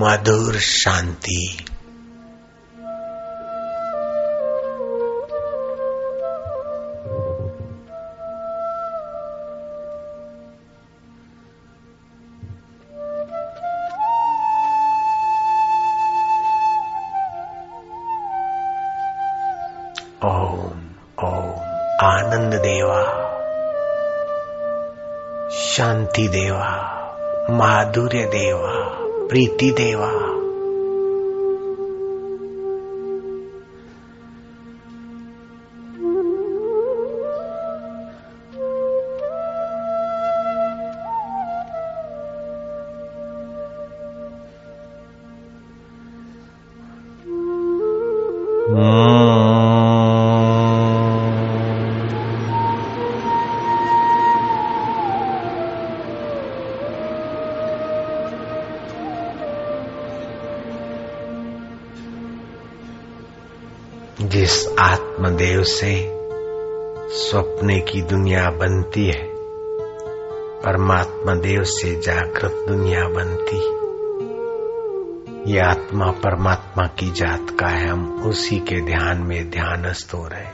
मधुर शांति। ओम ओम आनंद देवा। शांति देवा माधुर्य देवा। प्रीति देवा। आत्मदेव से स्वप्ने की दुनिया बनती है। परमात्मा देव से जागृत दुनिया बनती। ये आत्मा परमात्मा की जात का है। हम उसी के ध्यान में ध्यानस्थ हो रहे।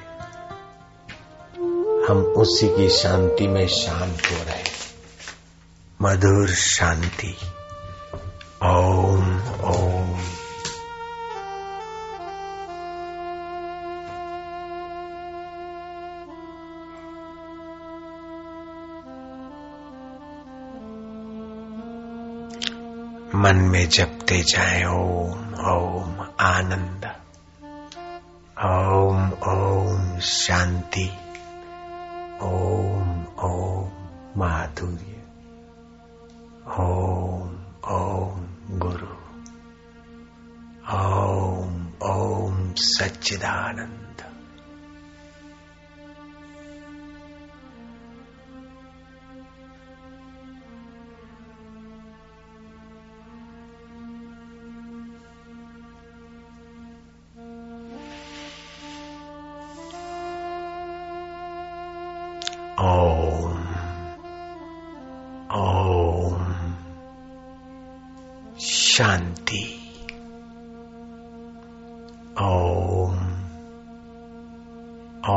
हम उसी की शांति में शांत हो रहे। मधुर शांति। ओम मन में जपते जाए, ओम ओम, आनंद। ओम ओम, शांति। ओम ओम, माधुर्य। ओम ओम, गुरु। ओम ओम, सच्चिदानंद।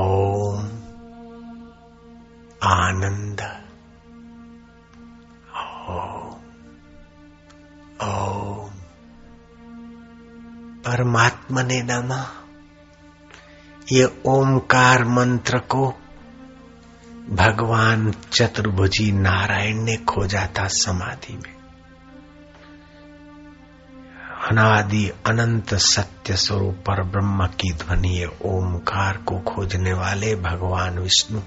ओम आनंद। ओम। ओम। परमात्मा ने नमा। ये ओमकार मंत्र को भगवान चतुर्भुजी नारायण ने खोजा था समाधि में। अनादि अनंत सत्य स्वरूप पर ब्रह्म की ध्वनि ओमकार को खोजने वाले भगवान विष्णु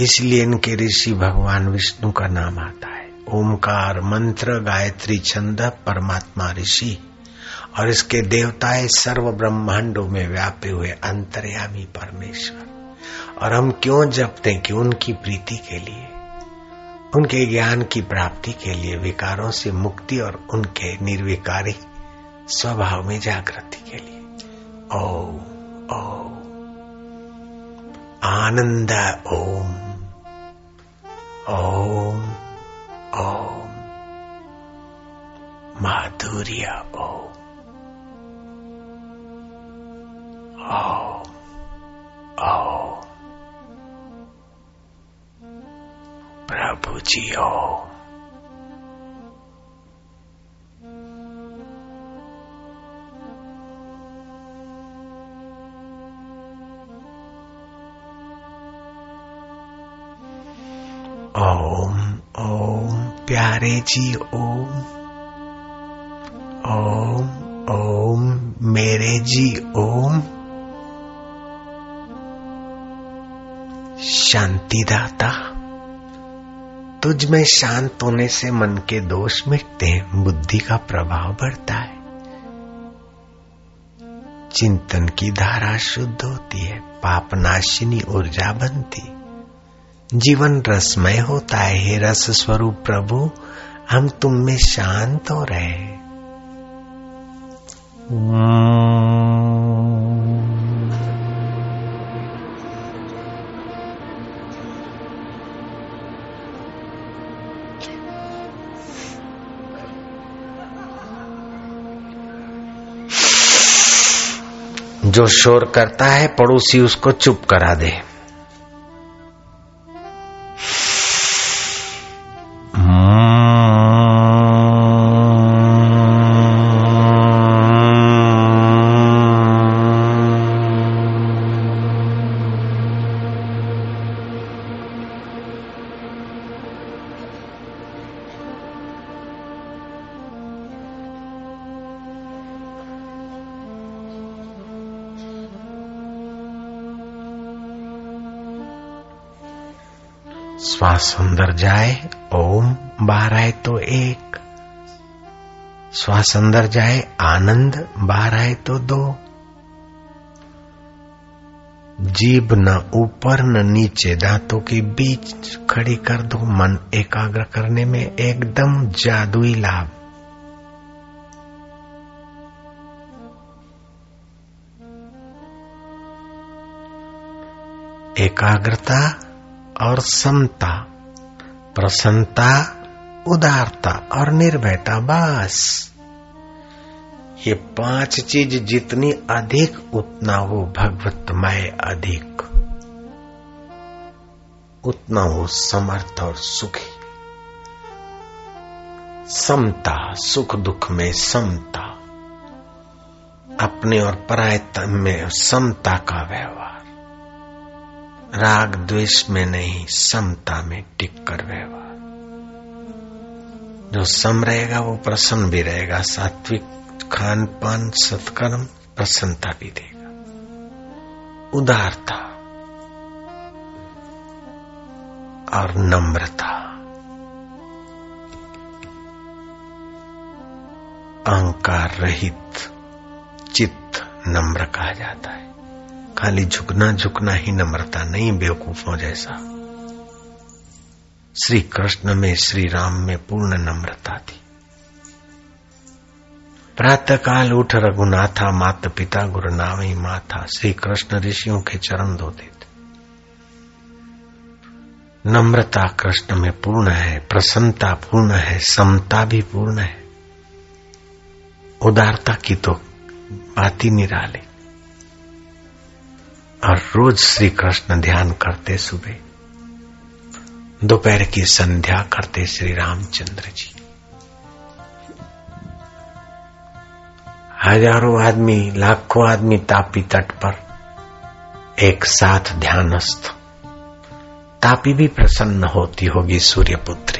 इसलिए इनके ऋषि भगवान विष्णु का नाम आता है। ओमकार मंत्र गायत्री छंद परमात्मा ऋषि और इसके देवताएँ सर्व ब्रह्मांडों में व्यापे हुए अंतर्यामी परमेश्वर। और हम क्यों जपते कि उनकी प्रीति के लिए? उनके ज्ञान की प्राप्ति के लिए विकारों से मुक्ति और उनके निर्विकारी स्वभाव में जागृति के लिए। ओ ओ आनंद, ओम। ओम ओम। माधुर्य, ओम। ओम ओम। प्रभु जी ओम ओम ओम प्यारे जी ओम ओम ओम मेरे जी ओम शांतिदाता। तुझ में शांत होने से मन के दोष मिटते हैं, बुद्धि का प्रभाव बढ़ता है। चिंतन की धारा शुद्ध होती है पाप नाशिनी ऊर्जा बनती जीवन रसमय होता है, हे रस स्वरूप प्रभु, हम तुम में शांत हो रहे हैं। जो शोर करता है पड़ोसी उसको चुप करा दे। श्वास अंदर जाए, ओम बाहर आए तो एक। श्वास अंदर जाए, आनंद बाहर आए तो दो। जीभ न ऊपर न नीचे, दांतों के बीच खड़ी कर दो मन, एकाग्र करने में एकदम जादुई लाभ। एकाग्रता और समता, प्रसन्नता, उदारता और निर्भयता, बस। ये पाँच चीज़ जितनी अधिक, उतना वो भगवतमय अधिक। उतना वो समर्थ और सुखी। समता, सुख दुख में समता। अपने और पराय में समता का व्यवहार। राग द्वेष में नहीं, समता में टिक कर व्यवहार जो सम रहेगा, वो प्रसन्न भी रहेगा। सात्विक खान पान सत्कर्म, प्रसन्नता भी देगा। उदारता और नम्रता। अहंकार रहित चित्त नम्र कहा जाता है। खाली झुकना झुकना ही नम्रता नहीं, बेवकूफों जैसा। श्री कृष्ण में श्री राम में पूर्ण नम्रता थी। प्रातः काल उठ रघुनाथा माता पिता गुरु नामी माथा श्री कृष्ण ऋषियों के चरण धोते थे। नम्रता कृष्ण में पूर्ण है, प्रसन्नता पूर्ण है, समता भी पूर्ण है। उदारता की तो बात ही निराली। और रोज श्री कृष्ण ध्यान करते सुबह। दोपहर की संध्या करते श्री रामचंद्र जी। हज़ारों आदमी, लाखों आदमी तापी तट पर एक साथ ध्यानस्थ। तापी भी प्रसन्न होती होगी सूर्यपुत्री।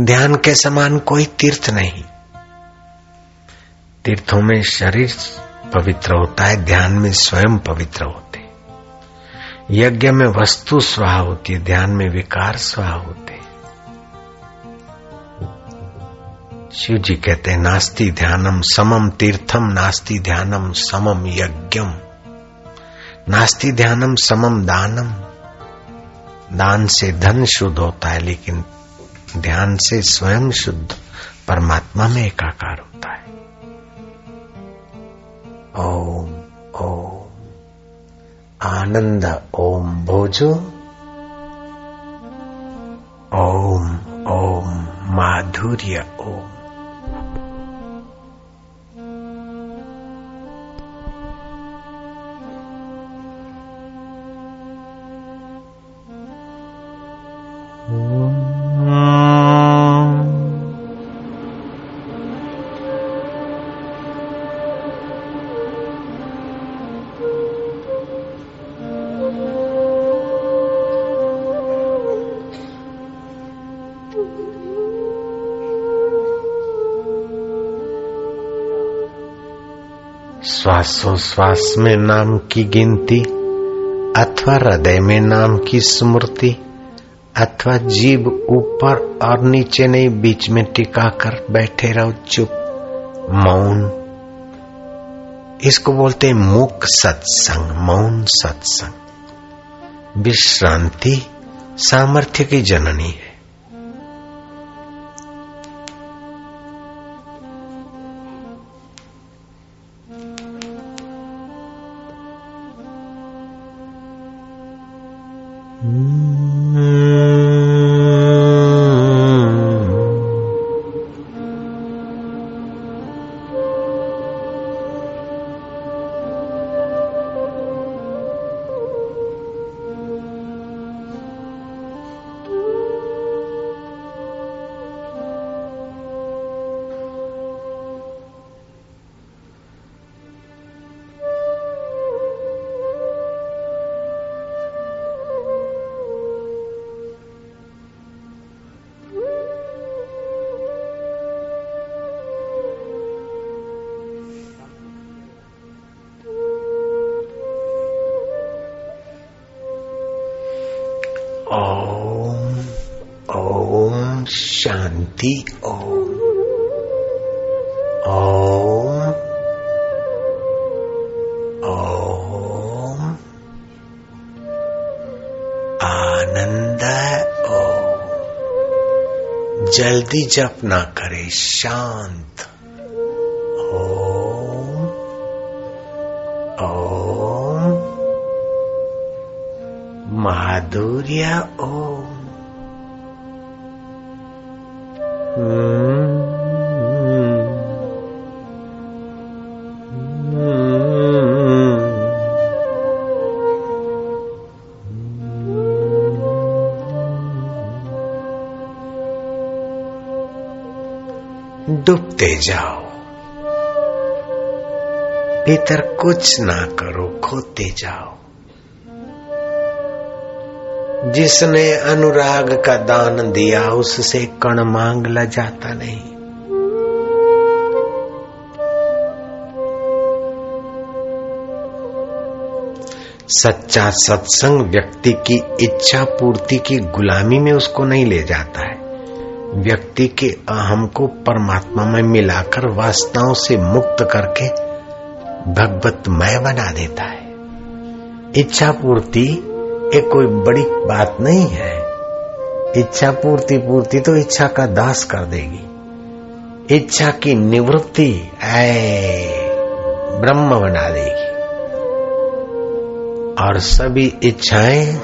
ध्यान के समान कोई तीर्थ नहीं। तीर्थों में शरीर पवित्र होता है, ध्यान में स्वयं पवित्र होते यज्ञ में वस्तु स्वाहा होती है, ध्यान में विकार स्वाहा होते शिव जी कहते हैं, नास्ति ध्यानम समम तीर्थम, नास्ति ध्यानम समम यज्ञम। नास्ति ध्यानम समम दानम। दान से धन शुद्ध होता है, लेकिन ध्यान से स्वयं शुद्ध परमात्मा में एकाकार होता है। ओम ओम। आनंद, ओम भोजो। ओम ओम माधुर्य, ओम। श्वासोश्वास में नाम की गिनती, अथवा हृदय में नाम की स्मृति, अथवा जीव ऊपर और नीचे नहीं, बीच में टिका कर बैठे रहो, चुप, मौन। इसको बोलते हैं मुख सत्संग, मौन सत्संग। विश्रांति सामर्थ्य की जननी है। शांति। ओम। ओम। ओम। आनंद। ओम। जल्दी जप ना करे, शांत। ओम। ओम। माधुर्य, ओम। डूबते जाओ। भीतर कुछ ना करो, खोते जाओ। जिसने अनुराग का दान दिया, उससे कण मांग ल जाता नहीं। सच्चा सत्संग व्यक्ति की इच्छा पूर्ति की गुलामी में उसको नहीं ले जाता है। व्यक्ति के अहम को परमात्मा में मिलाकर वासनाओं से मुक्त करके भगवतमय बना देता है। इच्छा पूर्ति एक कोई बड़ी बात नहीं है। इच्छा पूर्ति पूर्ति तो इच्छा का दास कर देगी। इच्छा की निवृत्ति, ऐ, ब्रह्म बना देगी। और सभी इच्छाएँ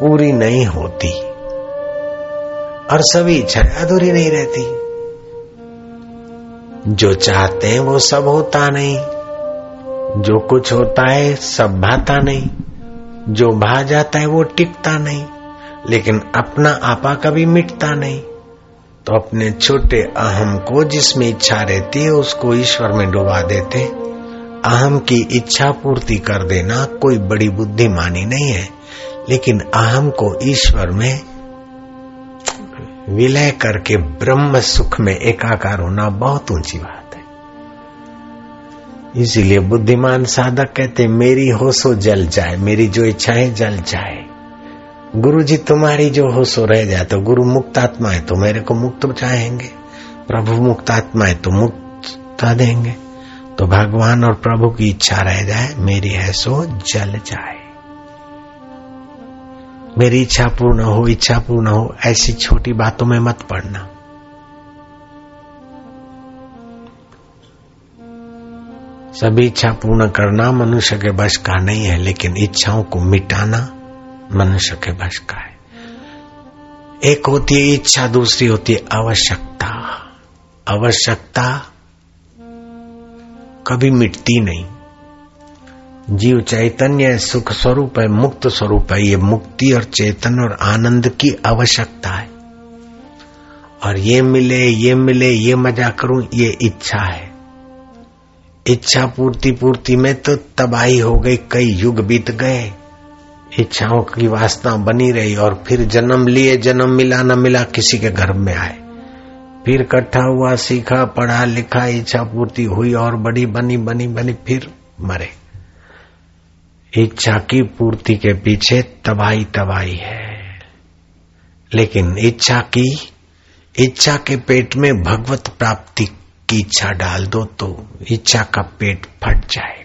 पूरी नहीं होती। और सभी इच्छाएँ अधूरी नहीं रहती। जो चाहते हैं वो सब होता नहीं। जो कुछ होता है सब भाता नहीं। जो भा जाता है वो टिकता नहीं। लेकिन अपना आपा कभी मिटता नहीं। तो अपने छोटे अहम को जिसमें इच्छा रहती है, उसको ईश्वर में डुबा देते अहम की इच्छा पूर्ति कर देना कोई बड़ी बुद्धिमानी नहीं है। लेकिन अहम को ईश्वर में विलय करके ब्रह्म सुख में एकाकार होना बहुत ऊँची बात है। इसीलिए बुद्धिमान साधक कहते, मेरी हो सो जल जाए, मेरी जो इच्छाएँ जल जाए। गुरु जी तुम्हारी जो हो सो रह जाए तो गुरु मुक्त आत्मा है तो मेरे को मुक्त चाहेंगे। प्रभु मुक्त आत्मा है तो मुक्ता देंगे। तो भगवान और प्रभु की इच्छा रह जाए, मेरी है सो जल जाए। मेरी इच्छा पूर्ण हो, इच्छा पूर्ण हो, ऐसी छोटी बातों में मत पड़ना। सभी इच्छा पूर्ण करना मनुष्य के बस का नहीं है, लेकिन इच्छाओं को मिटाना मनुष्य के बस का है। एक होती है इच्छा, दूसरी होती है आवश्यकता। आवश्यकता कभी मिटती नहीं। जीव चैतन्य सुख स्वरूप है, मुक्त स्वरूप है, ये मुक्ति और चेतन और आनंद की आवश्यकता है। और ये मिले ये मिले, ये मज़ा करूँ, ये इच्छा है। इच्छा पूर्ति पूर्ति में तो तबाही हो गई, कई युग बीत गए। इच्छाओं की वासना बनी रही और फिर जन्म लिए, जन्म मिला, न मिला, किसी के घर में आए। फिर इकट्ठा हुआ, सीखा, पढ़ा, लिखा, इच्छा पूर्ति हुई और बड़ी, बनी बनी बनी, फिर मरे। इच्छा की पूर्ति के पीछे तबाही तबाही है। लेकिन इच्छा की, इच्छा के पेट में भगवत प्राप्ति की इच्छा डाल दो तो इच्छा का पेट फट जाए